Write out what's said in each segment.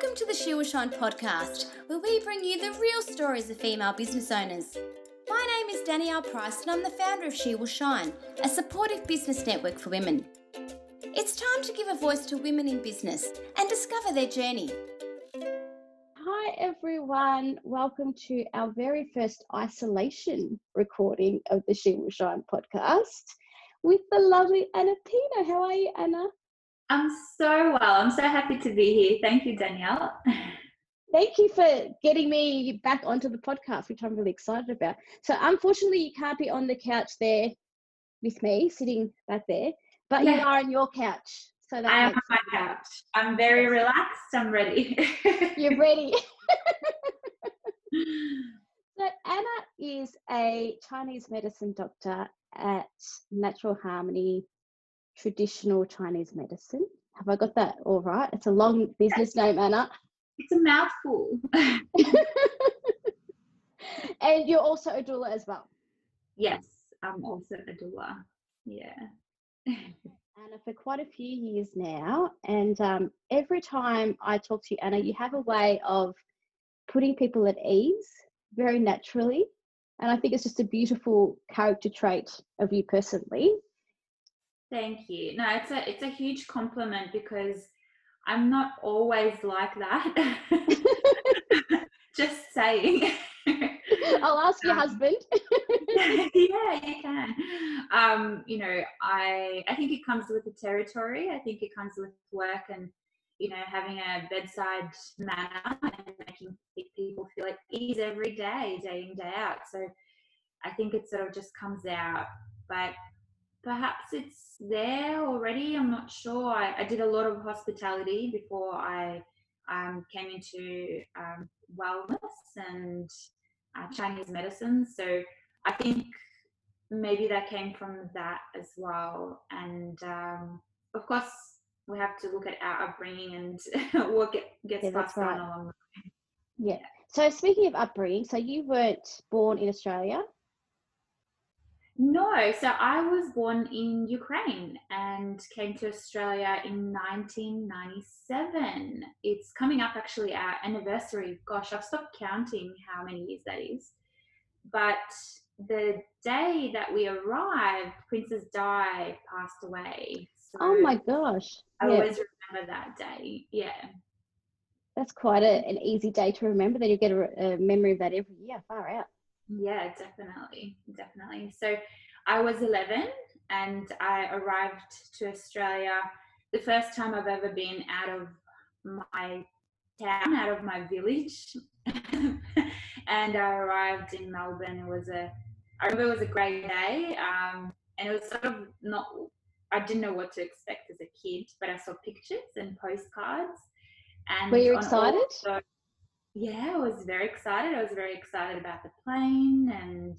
Welcome to the She Will Shine podcast, where we bring you the real stories of female business owners. My name is Danielle Price, and I'm the founder of She Will Shine, a supportive business network for women. It's time to give a voice to women in business and discover their journey. Hi, everyone. Welcome to our very first isolation recording of the She Will Shine podcast with the lovely Anna Pino. How are you, Anna? I'm so well. I'm so happy to be here. Thank you, Danielle. Thank you for getting me back onto the podcast, which I'm really excited about. So, unfortunately, you can't be on the couch there with me, sitting back there, but yeah. you are on your couch. So that I am on my couch. I'm very relaxed. I'm ready. You're ready. so, Anna is a Chinese medicine doctor at Natural Harmony Traditional Chinese Medicine. Have I got that all right? It's a long business name, Anna. It's a mouthful. and you're also a doula as well. Yes, I'm also a doula. Yeah. Anna for quite a few years now. And um, every time I talk to you, Anna, you have a way of putting people at ease very naturally. And I think it's just a beautiful character trait of you personally. Thank you. No, it's a it's a huge compliment because I'm not always like that. Just saying. I'll ask your um, husband. yeah, you can. Um, you know, I I think it comes with the territory. I think it comes with work and you know having a bedside manner and making people feel at ease every day, day in day out. So I think it sort of just comes out. But perhaps it's there already. I'm not sure. I, I did a lot of hospitality before I um, came into um, wellness and uh, Chinese medicine. So I think maybe that came from that as well. And um, of course, we have to look at our upbringing and what get, gets yeah, passed right. on along the way. Yeah. So speaking of upbringing, so you weren't born in Australia. No, so I was born in Ukraine and came to Australia in 1997. It's coming up actually our anniversary. Gosh, I've stopped counting how many years that is. But the day that we arrived, Princess Di passed away. So oh my gosh. I yeah. always remember that day. Yeah. That's quite a, an easy day to remember. Then you get a, a memory of that every year. Far out. Yeah, definitely, definitely. So I was 11 and I arrived to Australia the first time I've ever been out of my town, out of my village. and I arrived in Melbourne. It was a, I remember it was a great day. Um, and it was sort of not, I didn't know what to expect as a kid, but I saw pictures and postcards. And were you excited? Yeah, I was very excited. I was very excited about the plane and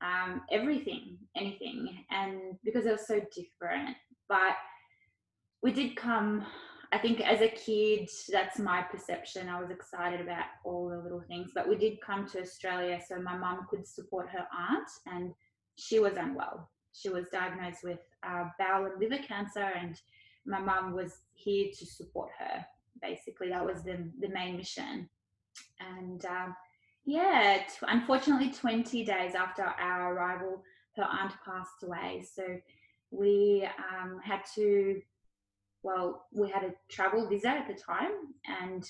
um, everything, anything, and because it was so different. But we did come. I think as a kid, that's my perception. I was excited about all the little things, but we did come to Australia so my mum could support her aunt, and she was unwell. She was diagnosed with uh, bowel and liver cancer, and my mum was here to support her. Basically, that was the the main mission and um, yeah, t- unfortunately, 20 days after our arrival, her aunt passed away. So we um, had to, well, we had a travel visa at the time, and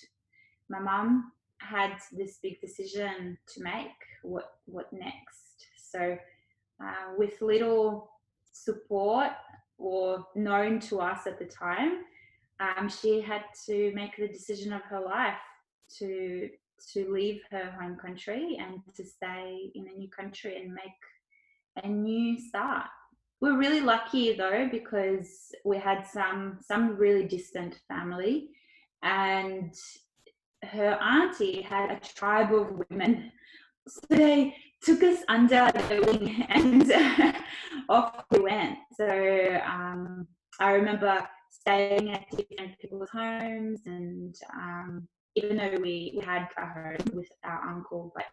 my mum had this big decision to make what what next. So uh, with little support or known to us at the time, um, she had to make the decision of her life to to leave her home country and to stay in a new country and make a new start. We're really lucky though because we had some some really distant family and her auntie had a tribe of women. So they took us under their wing and off we went. So um, I remember staying at different people's homes and um, even though we, we had a home with our uncle, but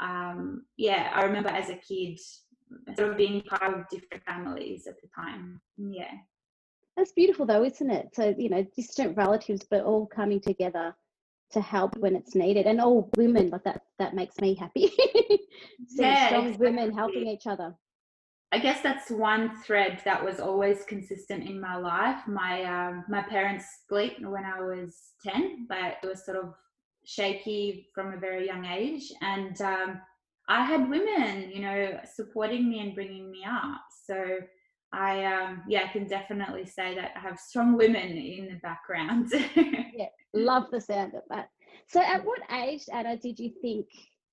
um, yeah, I remember as a kid sort of being part of different families at the time. Yeah. That's beautiful, though, isn't it? So, you know, distant relatives, but all coming together to help when it's needed, and all women like that. That makes me happy. yeah, strong exactly. women helping each other. I guess that's one thread that was always consistent in my life. My um, my parents split when I was ten, but it was sort of shaky from a very young age, and um, I had women, you know, supporting me and bringing me up. So I um, yeah, I can definitely say that I have strong women in the background. yeah, love the sound of that. So, at what age, Anna, did you think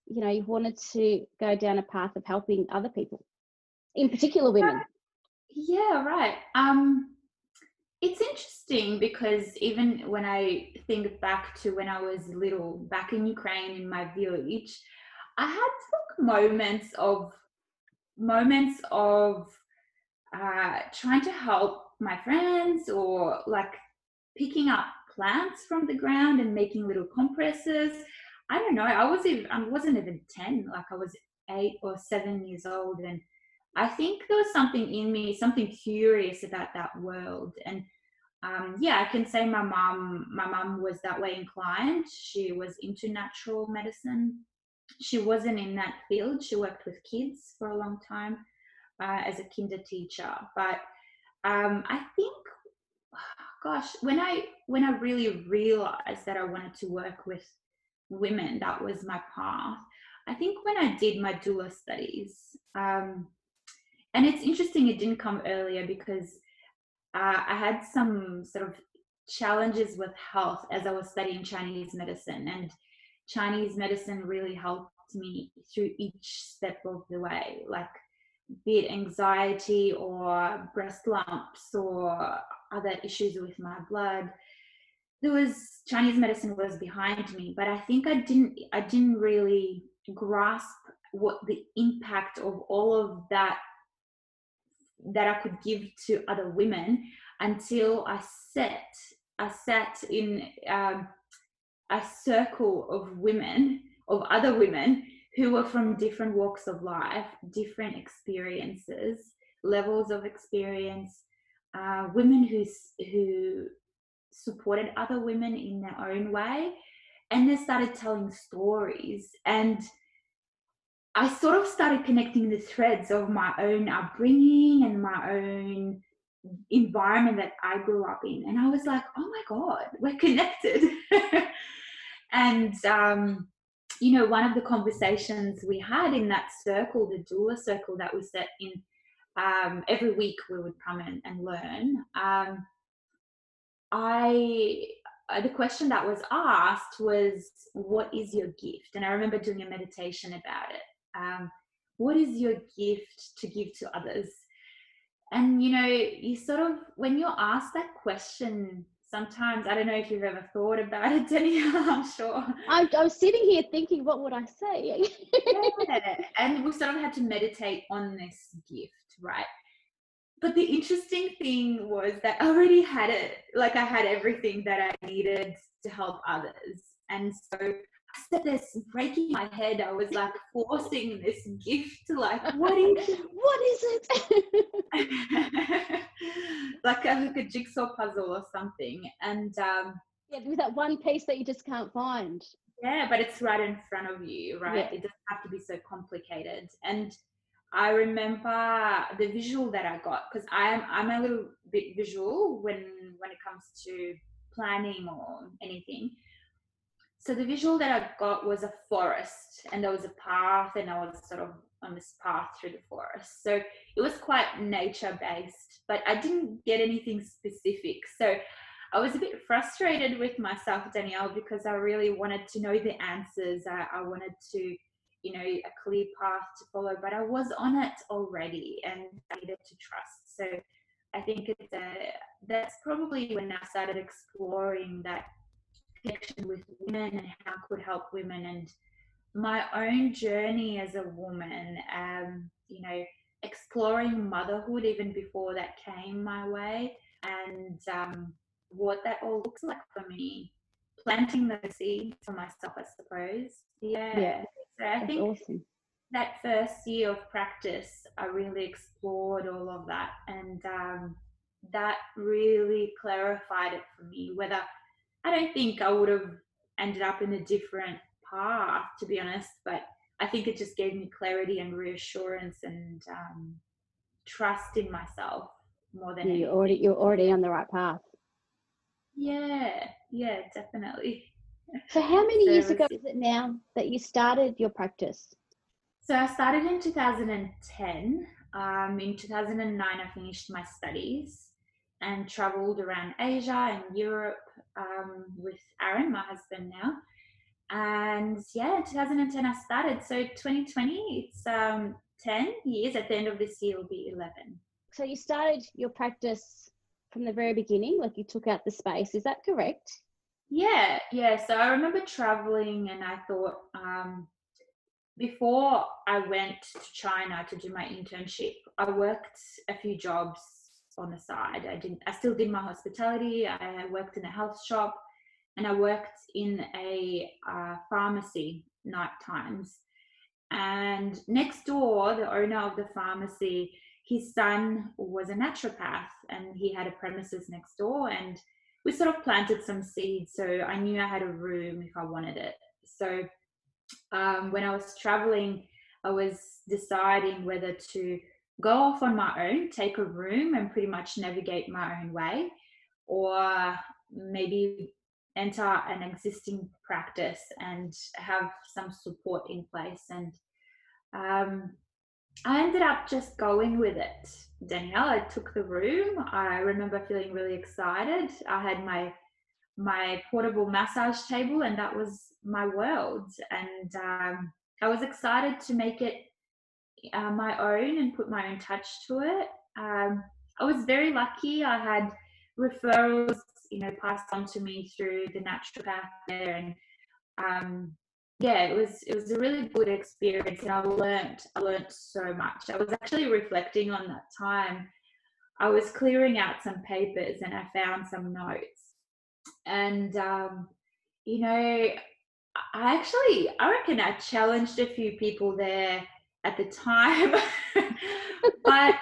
you know you wanted to go down a path of helping other people? In particular women? Yeah, right. Um, it's interesting because even when I think back to when I was little, back in Ukraine in my village, I had like moments of moments of uh, trying to help my friends or like picking up plants from the ground and making little compresses. I don't know. I was even I wasn't even ten. Like I was eight or seven years old, and I think there was something in me, something curious about that world. And um, yeah, I can say my mom, my mom was that way inclined. She was into natural medicine. She wasn't in that field. She worked with kids for a long time uh, as a kinder teacher. But um, I think, gosh, when I when I really realized that I wanted to work with women, that was my path. I think when I did my doula studies, um, and it's interesting it didn't come earlier because uh, I had some sort of challenges with health as I was studying Chinese medicine, and Chinese medicine really helped me through each step of the way, like be it anxiety or breast lumps or other issues with my blood. There was Chinese medicine was behind me, but I think I didn't I didn't really grasp what the impact of all of that that I could give to other women until I sat I sat in um, a circle of women of other women who were from different walks of life, different experiences, levels of experience, uh, women who who supported other women in their own way, and they started telling stories. And I sort of started connecting the threads of my own upbringing and my own environment that I grew up in. And I was like, oh my God, we're connected. and, um, you know, one of the conversations we had in that circle, the doula circle that we set in, um, every week we would come in and learn. Um, I uh, the question that was asked was, "What is your gift?" And I remember doing a meditation about it um, what is your gift to give to others? And you know you sort of when you're asked that question sometimes i don't know if you've ever thought about it Danielle, i'm sure. I'm, I'm sitting here thinking what would i say? Yeah. and we sort of had to meditate on this gift right? But the interesting thing was that i already had it like i had everything that i needed to help others. And so there breaking my head. I was like forcing this gift, to like, what is it? What is it? like, a, like a jigsaw puzzle or something. And um, yeah, with that one piece that you just can't find. Yeah, but it's right in front of you, right? Yeah. It doesn't have to be so complicated. And I remember the visual that I got because I'm I'm a little bit visual when when it comes to planning or anything so the visual that I got was a forest and there was a path and I was sort of on this path through the forest. So it was quite nature based, but I didn't get anything specific. So I was a bit frustrated with myself, Danielle, because I really wanted to know the answers. I, I wanted to, you know, a clear path to follow, but I was on it already and I needed to trust. So I think it's a, that's probably when I started exploring that connection with women and how could help women and my own journey as a woman, um, you know, exploring motherhood even before that came my way and um, what that all looks like for me. Planting those seeds for myself, I suppose. Yeah. yeah so I think awesome. that first year of practice, I really explored all of that. And um, that really clarified it for me. Whether I don't think I would have ended up in a different path, to be honest, but I think it just gave me clarity and reassurance and um, trust in myself more than yeah, you're already you're already on the right path. Yeah, yeah, definitely. So, how many so years ago is it now that you started your practice? So, I started in 2010. Um, in 2009, I finished my studies and traveled around Asia and Europe um, with Aaron, my husband now. And yeah, 2010 I started. So 2020, it's um, 10 years. At the end of this year, will be 11. So you started your practice from the very beginning, like you took out the space. Is that correct? Yeah, yeah. So I remember traveling, and I thought um, before I went to China to do my internship, I worked a few jobs on the side. I didn't. I still did my hospitality. I worked in a health shop, and I worked in a uh, pharmacy night times. And next door, the owner of the pharmacy, his son was a naturopath, and he had a premises next door, and we sort of planted some seeds. So I knew I had a room if I wanted it. So um, when I was traveling, I was deciding whether to go off on my own, take a room, and pretty much navigate my own way, or maybe enter an existing practice and have some support in place. And um, I ended up just going with it, Danielle. I took the room. I remember feeling really excited. I had my my portable massage table, and that was my world. And um, I was excited to make it uh, my own and put my own touch to it. Um, I was very lucky. I had referrals, you know, passed on to me through the naturopath there, and um, yeah, it was it was a really good experience, and I learned I learned so much. I was actually reflecting on that time. I was clearing out some papers, and I found some notes, and um, you know, I actually I reckon I challenged a few people there at the time, but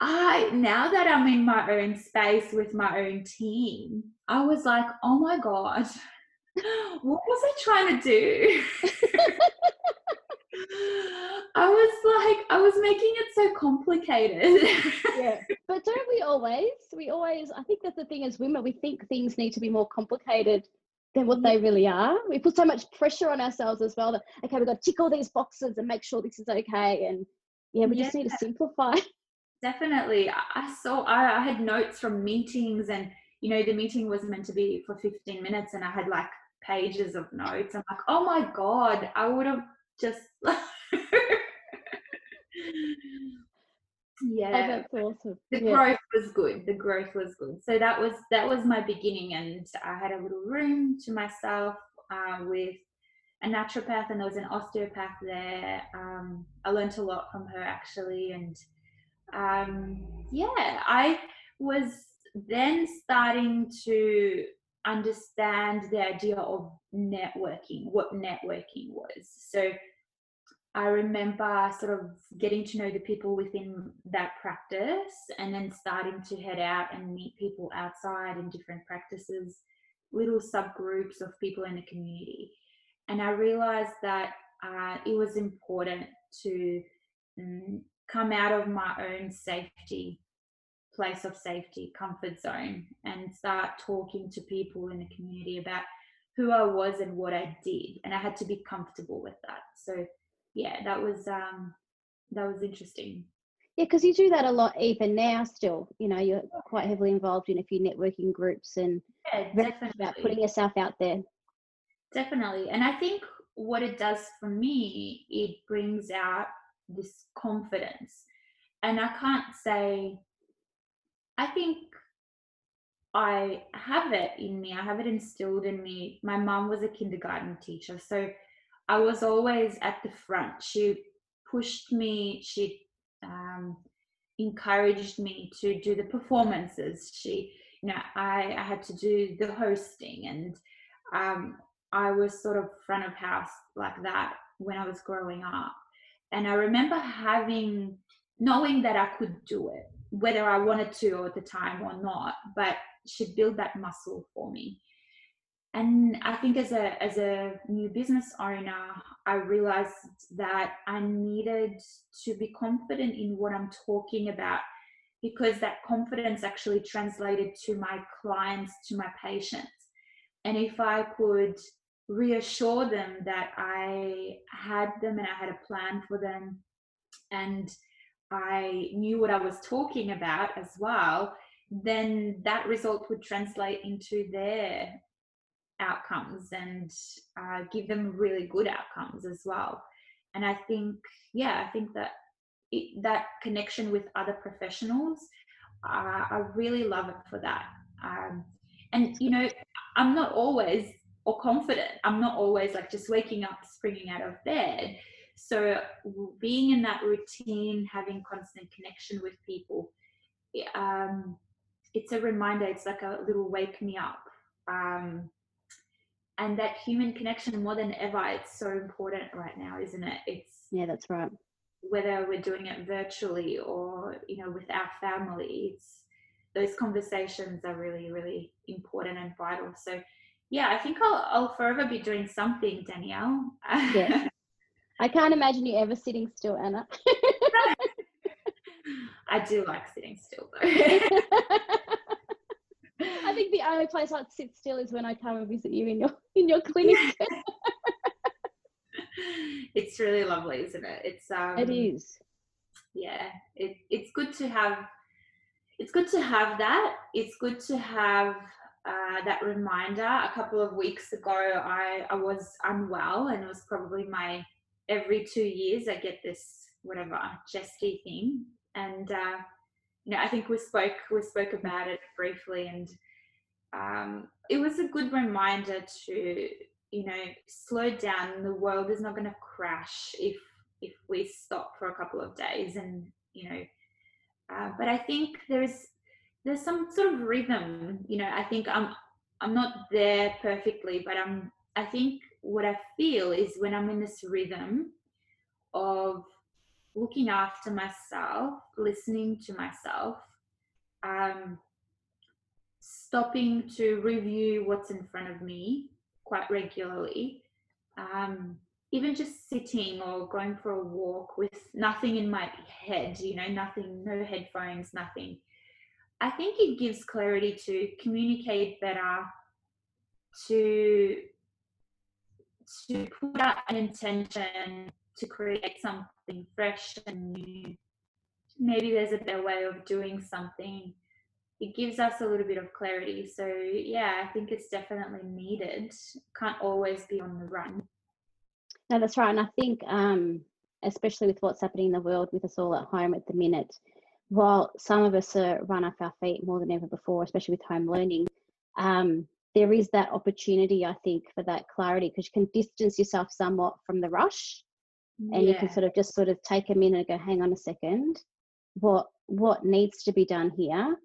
I now that I'm in my own space with my own team, I was like, oh my god what was I trying to do? I was like, I was making it so complicated. yeah. But don't we always? We always, I think that's the thing as women, we think things need to be more complicated than what they really are. We put so much pressure on ourselves as well that, okay, we've got to tick all these boxes and make sure this is okay. And yeah, we yeah. just need to simplify. Definitely. I saw, I, I had notes from meetings and, you know, the meeting was meant to be for 15 minutes and I had like pages of notes. I'm like, oh my God, I would have just. yeah. Oh, that's awesome. The yeah. growth was good. The growth was good. So that was that was my beginning and i had a little room to myself uh, with a naturopath and there was an osteopath there. Um, i learned a lot from her actually and um, yeah i was then starting to understand the idea of networking, what networking was. So I remember sort of getting to know the people within that practice and then starting to head out and meet people outside in different practices, little subgroups of people in the community. And I realized that uh, it was important to um, come out of my own safety place of safety, comfort zone, and start talking to people in the community about who I was and what I did. And I had to be comfortable with that. So yeah, that was um that was interesting. Yeah, because you do that a lot even now still. You know, you're quite heavily involved in a few networking groups and yeah, definitely. about putting yourself out there. Definitely. And I think what it does for me, it brings out this confidence. And I can't say I think I have it in me. I have it instilled in me. My mom was a kindergarten teacher, so I was always at the front. She pushed me. She um, encouraged me to do the performances. She, you know, I, I had to do the hosting, and um, I was sort of front of house like that when I was growing up. And I remember having, knowing that I could do it whether I wanted to at the time or not, but she built that muscle for me. And I think as a as a new business owner, I realized that I needed to be confident in what I'm talking about because that confidence actually translated to my clients, to my patients. And if I could reassure them that I had them and I had a plan for them and I knew what I was talking about as well, then that result would translate into their outcomes and uh, give them really good outcomes as well. And I think, yeah, I think that it, that connection with other professionals, uh, I really love it for that. Um, and you know, I'm not always or confident. I'm not always like just waking up, springing out of bed. So being in that routine, having constant connection with people, um, it's a reminder. It's like a little wake me up. Um, and that human connection more than ever, it's so important right now, isn't it? It's yeah, that's right. Whether we're doing it virtually or you know with our family, it's those conversations are really, really important and vital. So yeah, I think I'll, I'll forever be doing something, Danielle. Yeah. I can't imagine you ever sitting still, Anna. I do like sitting still though. I think the only place I'd sit still is when I come and visit you in your in your clinic. it's really lovely, isn't it? It's um It is. Yeah. It it's good to have it's good to have that. It's good to have uh, that reminder. A couple of weeks ago, I, I was unwell, and it was probably my every two years I get this whatever chesty thing, and uh, I think we spoke we spoke about it briefly, and um, it was a good reminder to you know slow down. The world is not going to crash if if we stop for a couple of days, and you know. Uh, but I think there's there's some sort of rhythm you know i think i'm i'm not there perfectly but i'm i think what i feel is when i'm in this rhythm of looking after myself listening to myself um, stopping to review what's in front of me quite regularly um, even just sitting or going for a walk with nothing in my head you know nothing no headphones nothing. I think it gives clarity to communicate better, to to put out an intention to create something fresh and new. Maybe there's a better way of doing something. It gives us a little bit of clarity. So yeah, I think it's definitely needed. Can't always be on the run. No, that's right. And I think um, especially with what's happening in the world with us all at home at the minute, while some of us are run off our feet more than ever before, especially with home learning, um, there is that opportunity, I think, for that clarity because you can distance yourself somewhat from the rush, and yeah. you can sort of just sort of take a minute and go, hang on a second, what what needs to be done here,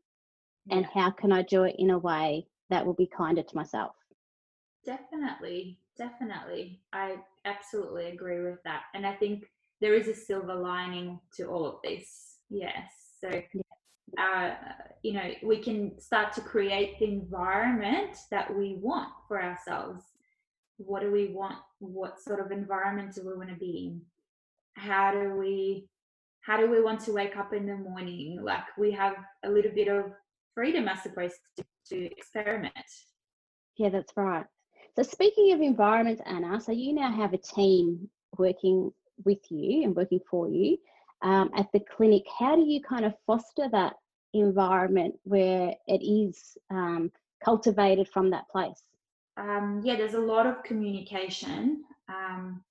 yeah. and how can I do it in a way that will be kinder to myself? Definitely, definitely, I absolutely agree with that, and I think there is a silver lining to all of this. Yes. So, uh, you know, we can start to create the environment that we want for ourselves. What do we want? What sort of environment do we want to be in? How do we how do we want to wake up in the morning? Like we have a little bit of freedom, I suppose, to, to experiment. Yeah, that's right. So speaking of environment, Anna, so you now have a team working with you and working for you um, at the clinic, how do you kind of foster that environment where it is um, cultivated from that place? Um, yeah, there's a lot of communication. Um,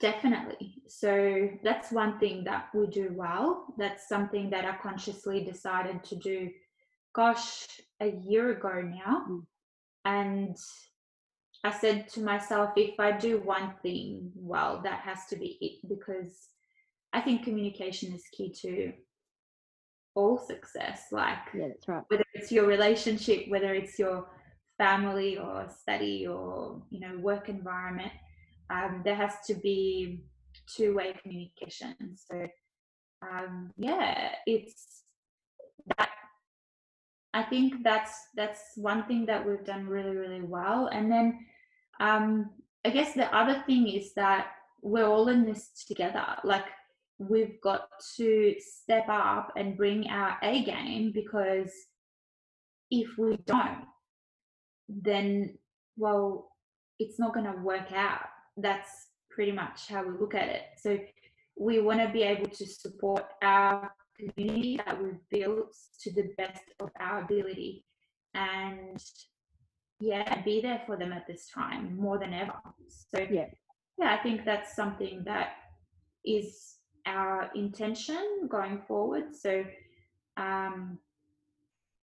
definitely. So that's one thing that we do well. That's something that I consciously decided to do, gosh, a year ago now. Mm. And I said to myself, if I do one thing well, that has to be it because I think communication is key to all success. Like, yeah, that's right. Whether it's your relationship, whether it's your family or study or you know work environment, um, there has to be two-way communication. So um, yeah, it's that. I think that's that's one thing that we've done really really well. And then um, I guess the other thing is that we're all in this together. Like we've got to step up and bring our A game because if we don't, then well, it's not going to work out. That's pretty much how we look at it. So we want to be able to support our community that we've built to the best of our ability and yeah be there for them at this time more than ever so yeah yeah i think that's something that is our intention going forward so um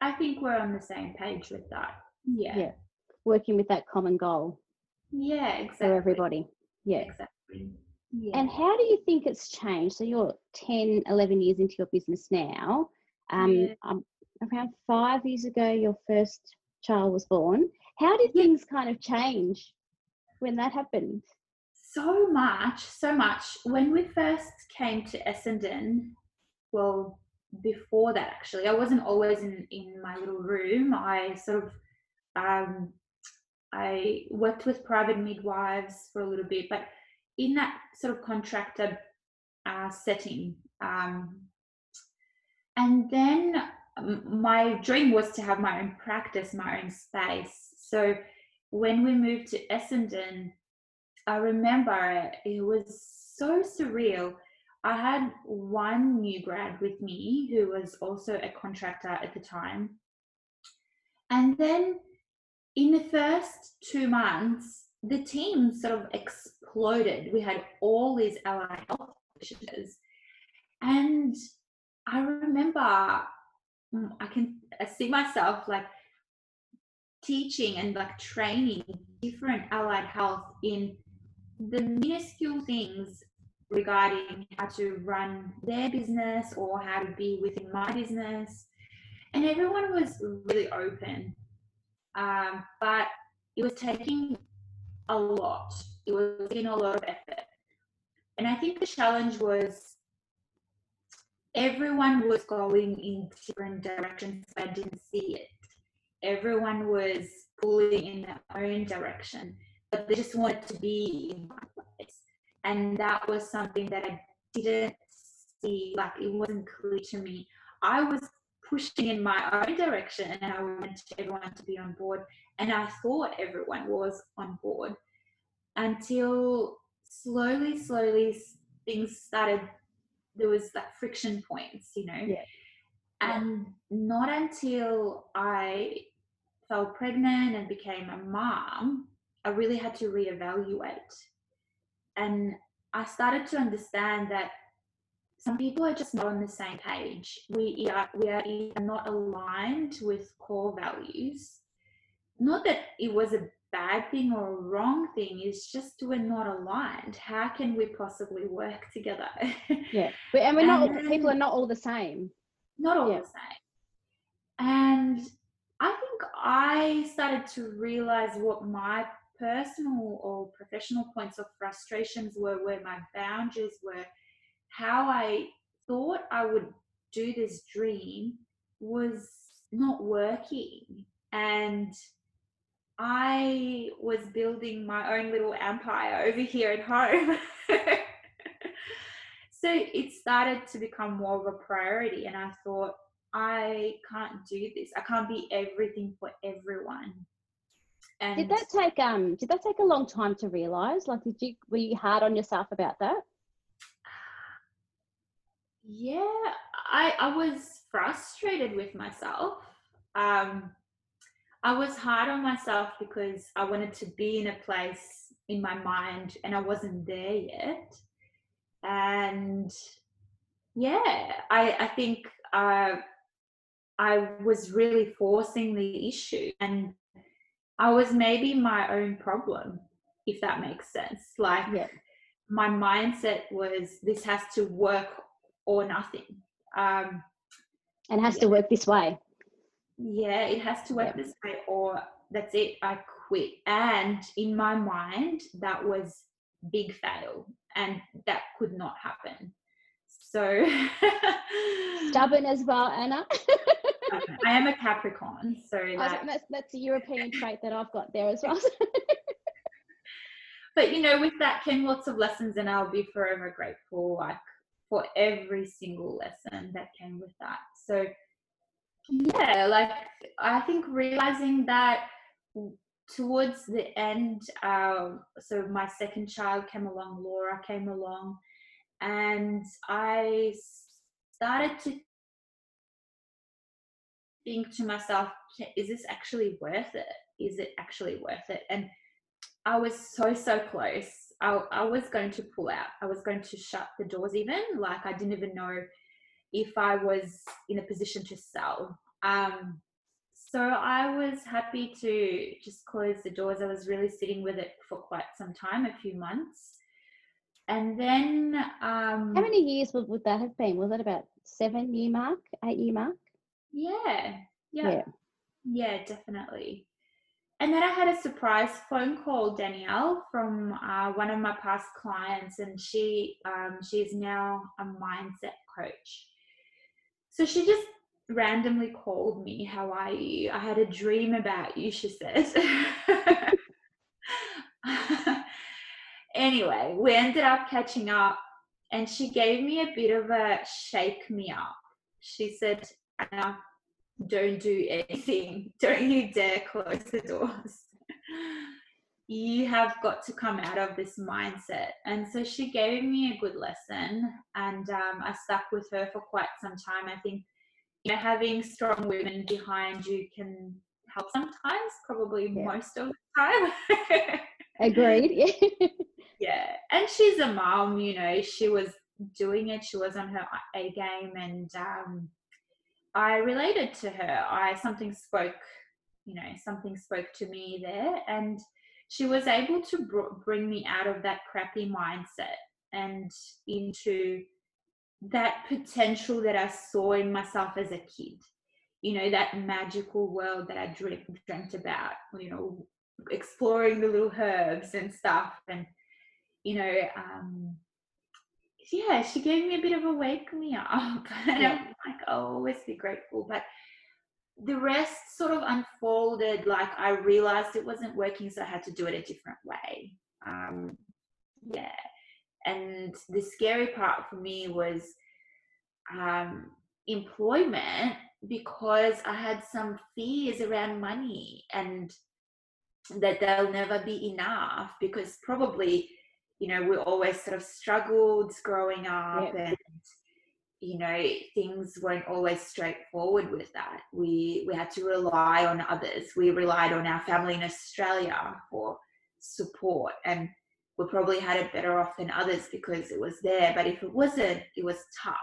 i think we're on the same page with that yeah yeah working with that common goal yeah exactly for everybody yeah exactly yeah. And how do you think it's changed? So you're 10, 11 years into your business now. Um, Yeah. um, around five years ago, your first child was born. How did Yeah. things kind of change when that happened? so much, so much. When we first came to Essendon, well, before that actually, I wasn't always in, in my little room. I sort of um, I worked with private midwives for a little bit, but in that sort of contractor uh, setting. Um, and then um, my dream was to have my own practice, my own space. So when we moved to Essendon, I remember it was so surreal. I had one new grad with me who was also a contractor at the time. And then in the first two months, the team sort of exploded. We had all these allied health initiatives. And I remember mm, I can I see myself like teaching and like training different allied health in the minuscule things regarding how to run their business or how to be within my business. And everyone was really open. Um, but it was taking a lot. It was taking a lot of effort. And I think the challenge was everyone was going in different directions. I didn't see it. Everyone was pulling in their own direction, but they just wanted to be in one place. And that was something that I didn't see, like it wasn't clear to me. I was pushing in my own direction and I wanted everyone to be on board. And I thought everyone was on board until slowly, slowly things started. There was like friction points, you know. Yeah. And not until I fell pregnant and became a mom, I really had to reevaluate. And I started to understand that some people are just not on the same page. We are we are not aligned with core values. Not that it was a bad thing or a wrong thing, it's just we're not aligned. How can we possibly work together? Yeah. But, and we're not, And- people are not all the same. not all Yeah. the same. And I think I started to realize what my personal or professional points of frustrations were, where my boundaries were, how I thought I would do this dream was not working. And I was building my own little empire over here at home. so it started to become more of a priority. And I thought, I can't do this. I can't be everything for everyone. And Did that take um did that take a long time to realize? Like did you were you hard on yourself about that? Yeah, I I was frustrated with myself. Um, I was hard on myself because I wanted to be in a place in my mind and I wasn't there yet. And yeah, I I think uh, I was really forcing the issue and I was maybe my own problem, if that makes sense. Like Yeah. my mindset was this has to work or nothing. Um, And it has to work this way. yeah, it has to work Yep. this way, or that's it, I quit. And in my mind, that was big fail, and that could not happen. So stubborn as well, Anna. I am a Capricorn, so that, that's that's a European trait that I've got there as well. but you know, with that came lots of lessons, and I'll be forever grateful, like for every single lesson that came with that. So yeah, like I think realizing that towards the end, um, so my second child came along, Laura came along, and I started to think to myself, is this actually worth it? Is it actually worth it? And I was so, so close. I, I was going to pull out. I was going to shut the doors, even. Like, I didn't even know if I was in a position to sell. Um, so I was happy to just close the doors. I was really sitting with it for quite some time, a few months. And then. Um, How many years would, would that have been? Was that about seven year mark, eight year mark? Yeah, yeah, yeah, yeah, definitely. And then I had a surprise phone call, Danielle, from uh, one of my past clients, and she um, she's now a mindset coach. So she just randomly called me. How are you? I had a dream about you, she says. anyway, we ended up catching up, and she gave me a bit of a shake me up. She said, don't do anything. Don't you dare close the doors. you have got to come out of this mindset. And so she gave me a good lesson, and um, I stuck with her for quite some time. I think you know having strong women behind you can help sometimes, probably yeah. most of the time. Agreed. Yeah. yeah, and she's a mom. You know, she was doing it. She was on her A game, and um, I related to her. I something spoke, you know, something spoke to me there, and she was able to br- bring me out of that crappy mindset and into that potential that I saw in myself as a kid. You know, that magical world that I dreamt, dreamt about, you know, exploring the little herbs and stuff. And, you know, um, yeah, she gave me a bit of a wake me up. and yeah. I'm like, I'll always be grateful. But the rest sort of unfolded like I realized it wasn't working, so I had to do it a different way. Um, yeah. And the scary part for me was um, employment because I had some fears around money and that they'll never be enough because probably you know, we always sort of struggled growing up and you know things weren't always straightforward with that. We we had to rely on others. We relied on our family in australia for support and we probably had it better off than others because it was there but if it wasn't it was tough.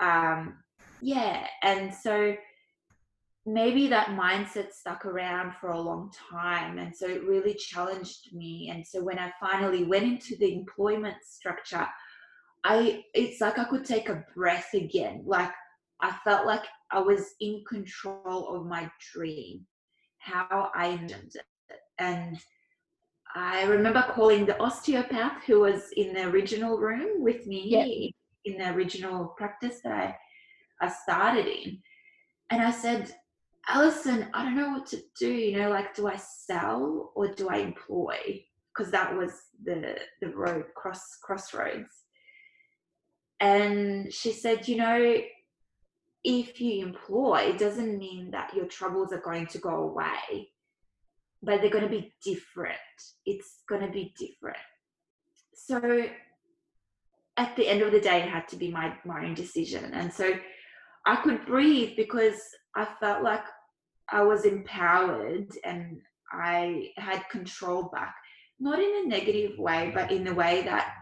Um yeah and so maybe that mindset stuck around for a long time and so it really challenged me. And so when i finally went into the employment structure i it's like i could take a breath again. Like i felt like i was in control of my dream how i envisioned it. And i remember calling the osteopath who was in the original room with me yep. in the original practice that I, I started in. And i said Alison, I don't know what to do. You know, like, do I sell or do I employ? Because that was the the road cross crossroads. And she said, you know, if you employ, it doesn't mean that your troubles are going to go away, but they're going to be different. It's going to be different. So at the end of the day, it had to be my, my own decision. And so I could breathe because I felt like I was empowered and I had control back, not in a negative way, but in the way that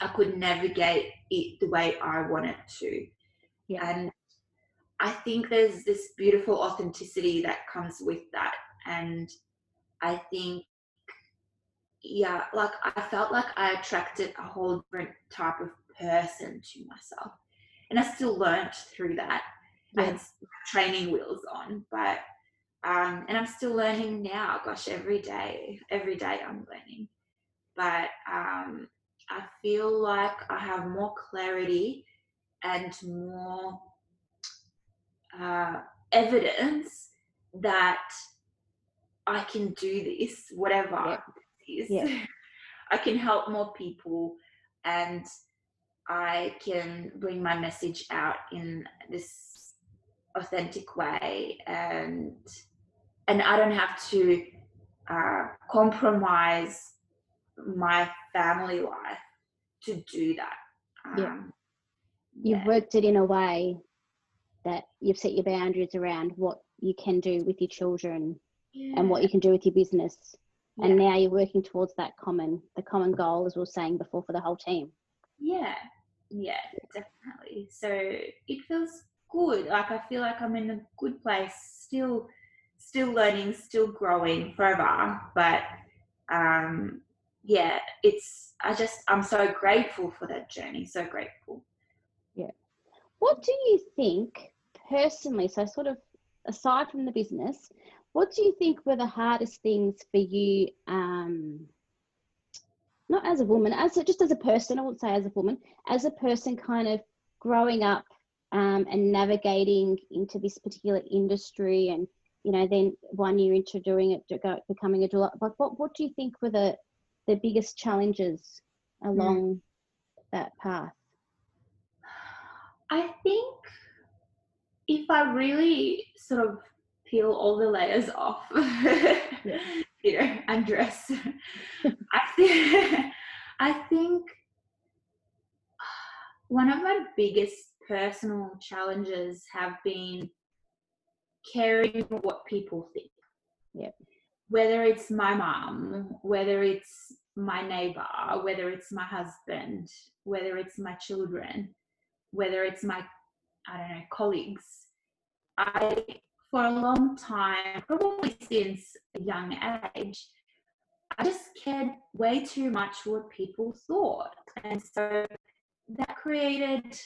I could navigate it the way I wanted to. Yeah. And I think there's this beautiful authenticity that comes with that. And I think, yeah, like I felt like I attracted a whole different type of person to myself. And I still learned through that. I had training wheels on, but um, and I'm still learning now. Gosh, every day, every day I'm learning. But um, I feel like I have more clarity and more uh, evidence that I can do this, whatever is. Yep. I can help more people and I can bring my message out in this authentic way and and I don't have to uh, compromise my family life to do that. Yeah. Um, You've yeah. worked it in a way that you've set your boundaries around what you can do with your children and what you can do with your business. And Yeah. now you're working towards that common the common goal as we were saying before for the whole team. Yeah, yeah, definitely. So it feels good. Like I feel like I'm in a good place, still still learning, still growing forever. But um yeah, it's I just I'm so grateful for that journey. So grateful. Yeah. What do you think personally? So, sort of aside from the business, what do you think were the hardest things for you? Um, not as a woman, as a, just as a person. I won't say as a woman, as a person, kind of growing up um, and navigating into this particular industry, and you know, then one year into doing it, becoming a doula. Like, what what do you think were the the biggest challenges along that path? I think if I really sort of peel all the layers off, you know, undress, I think I think one of my biggest personal challenges have been caring what people think. Yep. Whether it's my mom, whether it's my neighbor, whether it's my husband, whether it's my children, whether it's my I don't know colleagues. I for a long time, probably since a young age, I just cared way too much what people thought, and so that created,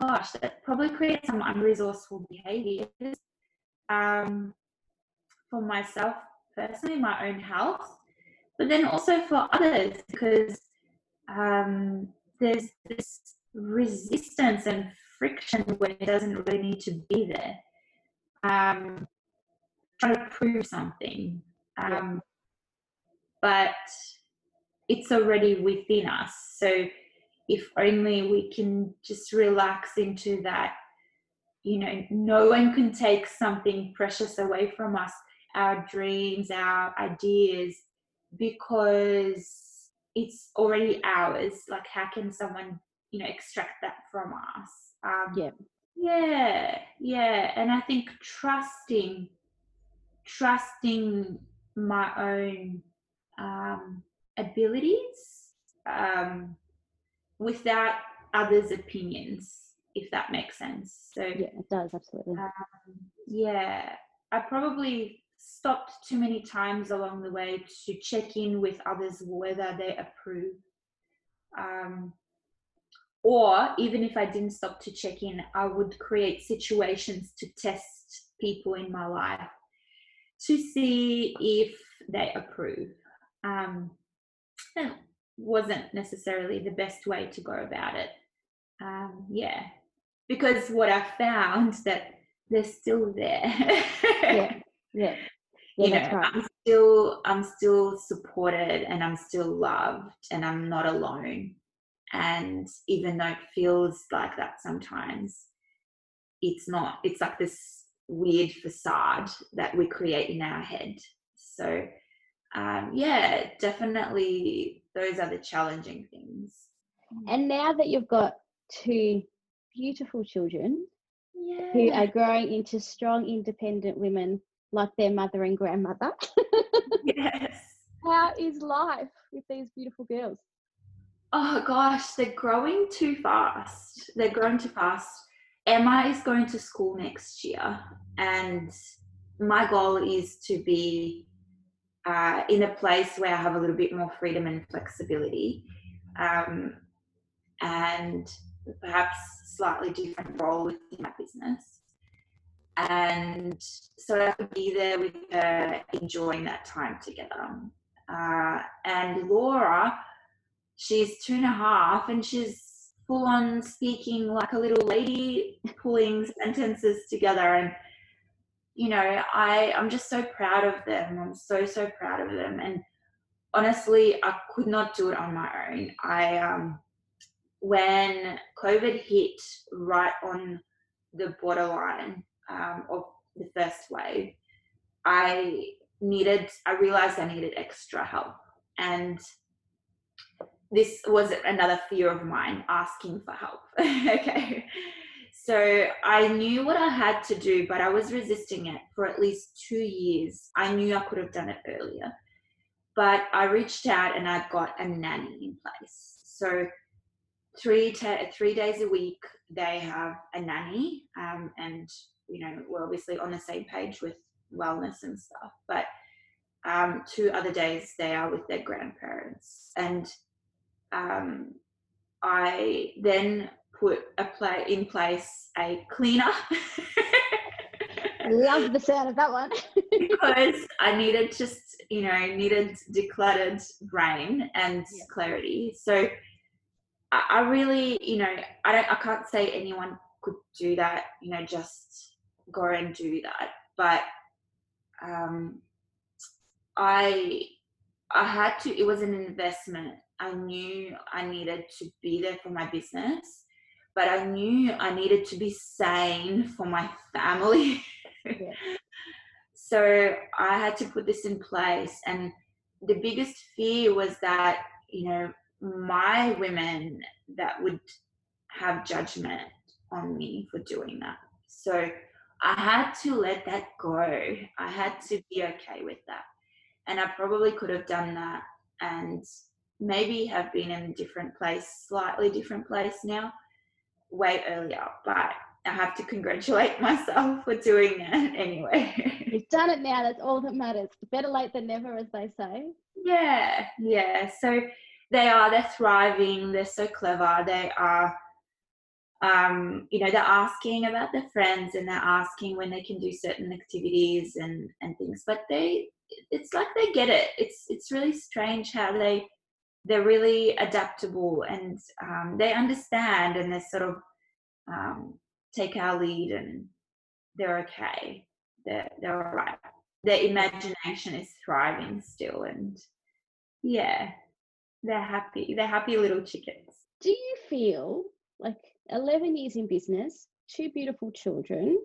gosh, that probably creates some unresourceful behaviors um, for myself personally, my own health, but then also for others because um, there's this resistance and friction when it doesn't really need to be there. Um, trying to prove something, um, but it's already within us. So if only we can just relax into that, you know, no one can take something precious away from us, our dreams, our ideas, because it's already ours. Like, how can someone, you know, extract that from us? Um, Yeah. Yeah, yeah. And I think trusting, trusting my own um, abilities um, without others' opinions, if that makes sense. So, Yeah, it does absolutely. um, yeah, I probably stopped too many times along the way to check in with others whether they approve. Um, or even if I didn't stop to check in, I would create situations to test people in my life to see if they approve. Um, and wasn't necessarily the best way to go about it. Um, yeah, because what I found that they're still there. Yeah, yeah, yeah. you know, right. I'm still I'm still supported and I'm still loved and I'm not alone. And even though it feels like that sometimes, it's not. It's like this weird facade that we create in our head. So um, yeah, definitely those are the challenging things. And now that you've got two beautiful children yeah. who are growing into strong, independent women like their mother and grandmother, yes. how is life with these beautiful girls? Oh gosh, they're growing too fast. They're growing too fast. Emma is going to school next year, and my goal is to be uh, in a place where I have a little bit more freedom and flexibility, um, and perhaps slightly different role within my business. And so I could be there with her, enjoying that time together. Uh, and Laura, she's two and a half and she's full on speaking like a little lady, pulling sentences together. And, you know, I, I'm just so proud of them. I'm so, so proud of them. And honestly, I could not do it on my own. I, um, when COVID hit right on the borderline um, of the first wave, I needed, I realized I needed extra help. And this was another fear of mine asking for help. okay. So I knew what I had to do, but I was resisting it for at least two years. I knew I could have done it earlier. But I reached out and I got a nanny in place. So three te- three days a week they have a nanny, um, and you know we're obviously on the same page with wellness and stuff. But um, two other days they are with their grandparents, and um, I then put a play in place a cleaner. I love the sound of that one. because I needed just, you know, needed decluttered brain and yeah. clarity. So I, I really, you know, I don't I can't say anyone could do that, you know, just go and do that. But um I I had to it was an investment I knew I needed to be there for my business, but I knew I needed to be sane for my family. Yeah. so I had to put this in place. And the biggest fear was that, you know, my women that would have judgment on me for doing that. So I had to let that go. I had to be okay with that. And I probably could have done that and maybe have been in a different place, slightly different place now, way earlier. But I have to congratulate myself for doing it anyway. You've done it now. That's all that matters. Better late than never, as they say. Yeah, yeah. So they are. They're thriving. They're so clever. They are. Um, you know, they're asking about their friends and they're asking when they can do certain activities and and things. But they, it's like they get it. It's it's really strange how they they're really adaptable and um, they understand and they sort of um, take our lead and they're okay. They're, they're all right. Their imagination is thriving still and yeah, they're happy. They're happy little chickens. Do you feel like 11 years in business, two beautiful children,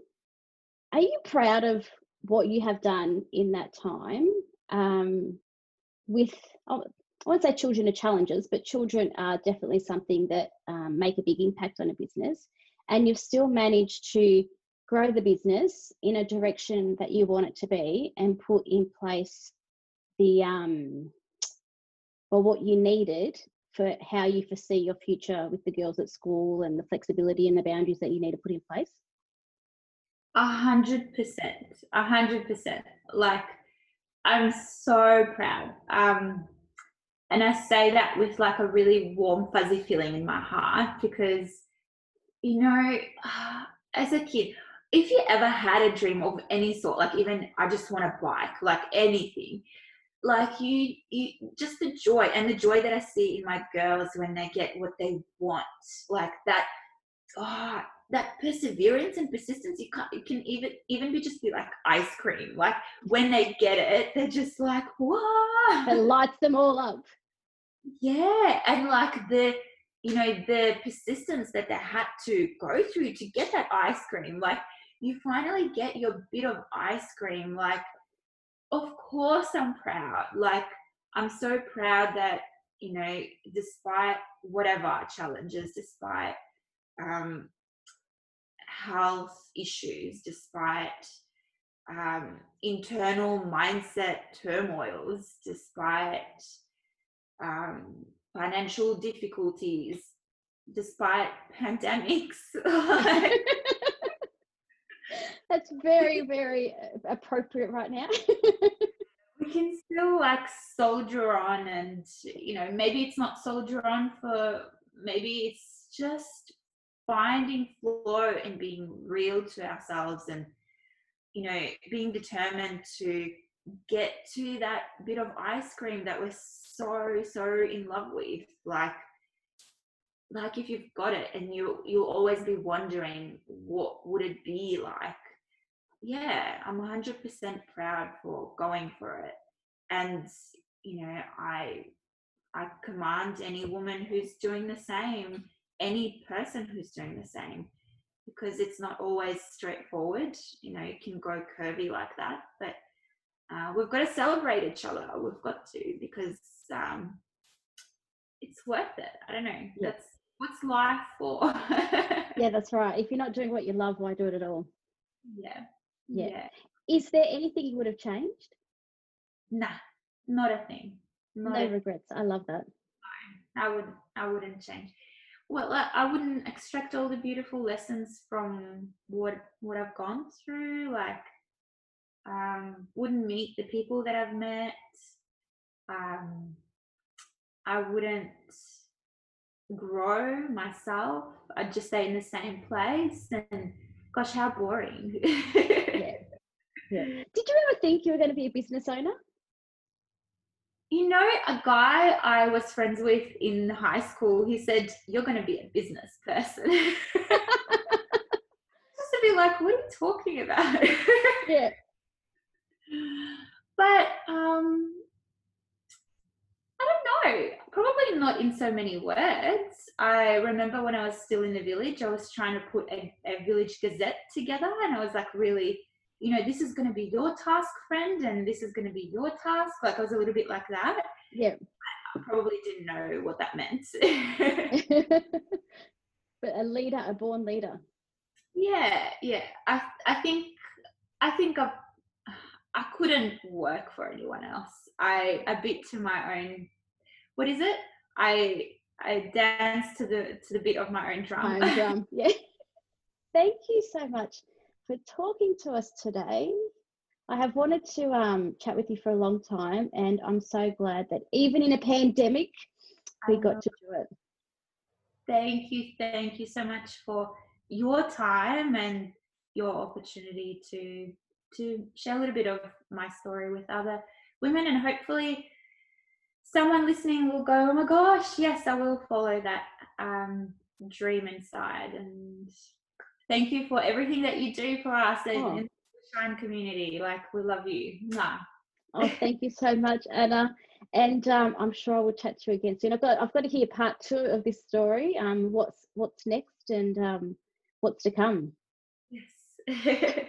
are you proud of what you have done in that time um, with oh, I won't say children are challenges, but children are definitely something that um, make a big impact on a business. And you've still managed to grow the business in a direction that you want it to be and put in place the, um, well, what you needed for how you foresee your future with the girls at school and the flexibility and the boundaries that you need to put in place? A hundred percent, a hundred percent. Like, I'm so proud. Um, and I say that with like a really warm, fuzzy feeling in my heart because, you know, as a kid, if you ever had a dream of any sort, like even I just want a bike, like anything, like you, you just the joy and the joy that I see in my girls when they get what they want, like that, oh, that perseverance and persistence. You can't, it can even even be just be like ice cream. Like when they get it, they're just like, whoa! it lights them all up yeah and like the you know the persistence that they had to go through to get that ice cream like you finally get your bit of ice cream like of course i'm proud like i'm so proud that you know despite whatever challenges despite um health issues despite um, internal mindset turmoils despite um, financial difficulties despite pandemics. That's very, very uh, appropriate right now. we can still like soldier on, and you know, maybe it's not soldier on for maybe it's just finding flow and being real to ourselves and you know being determined to get to that bit of ice cream that we're so so in love with like like if you've got it and you you'll always be wondering what would it be like. Yeah i'm 100% proud for going for it. And you know i i command any woman who's doing the same any person who's doing the same because it's not always straightforward. You know it can go curvy like that but uh, we've got to celebrate each other. We've got to because um, it's worth it. I don't know. That's what's life for? Yeah that's right. If you're not doing what you love why do it at all? Yeah. Yeah, yeah. is there anything you would have changed? Nah. Not a thing. Not no a regrets. I love that. No, i wouldn't. i wouldn't change. Well i wouldn't extract all the beautiful lessons from what what i've gone through like um wouldn't meet the people that i've met um i wouldn't grow myself i'd just stay in the same place and gosh how boring yeah. yeah did you ever think you were going to be a business owner you know, a guy I was friends with in high school, he said, You're going to be a business person. Just to be like, What are you talking about? yeah. But um, I don't know, probably not in so many words. I remember when I was still in the village, I was trying to put a, a village gazette together, and I was like, really you know, this is going to be your task, friend, and this is going to be your task. Like I was a little bit like that. Yeah. I probably didn't know what that meant. but a leader, a born leader. Yeah, yeah. I I think I think I I couldn't work for anyone else. I I beat to my own. What is it? I I dance to the to the beat of my own drum. My own drum. Yeah. Thank you so much for talking to us today. I have wanted to um, chat with you for a long time, and I'm so glad that even in a pandemic, we got to do it. Thank you. Thank you so much for your time and your opportunity to to share a little bit of my story with other women and hopefully someone listening will go oh my gosh yes i will follow that um, dream inside and thank you for everything that you do for us and oh. in the Shine community. Like we love you. Mwah. Oh, thank you so much, Anna. And um, I'm sure I will chat to you again soon. I've got I've got to hear part two of this story. Um, what's what's next and um, what's to come. Yes.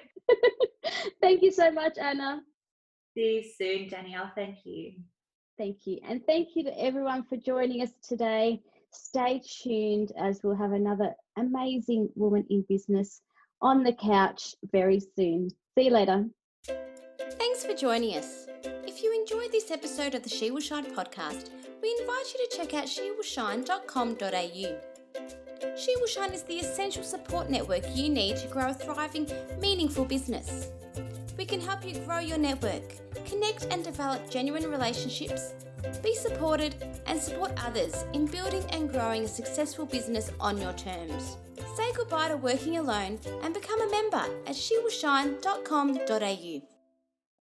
thank you so much, Anna. See you soon, Danielle. Thank you. Thank you. And thank you to everyone for joining us today. Stay tuned as we'll have another amazing woman in business on the couch very soon. See you later. Thanks for joining us. If you enjoyed this episode of the She Will Shine podcast, we invite you to check out shewillshine.com.au. She Will Shine is the essential support network you need to grow a thriving, meaningful business. We can help you grow your network, connect and develop genuine relationships be supported and support others in building and growing a successful business on your terms. Say goodbye to working alone and become a member at shewillshine.com.au.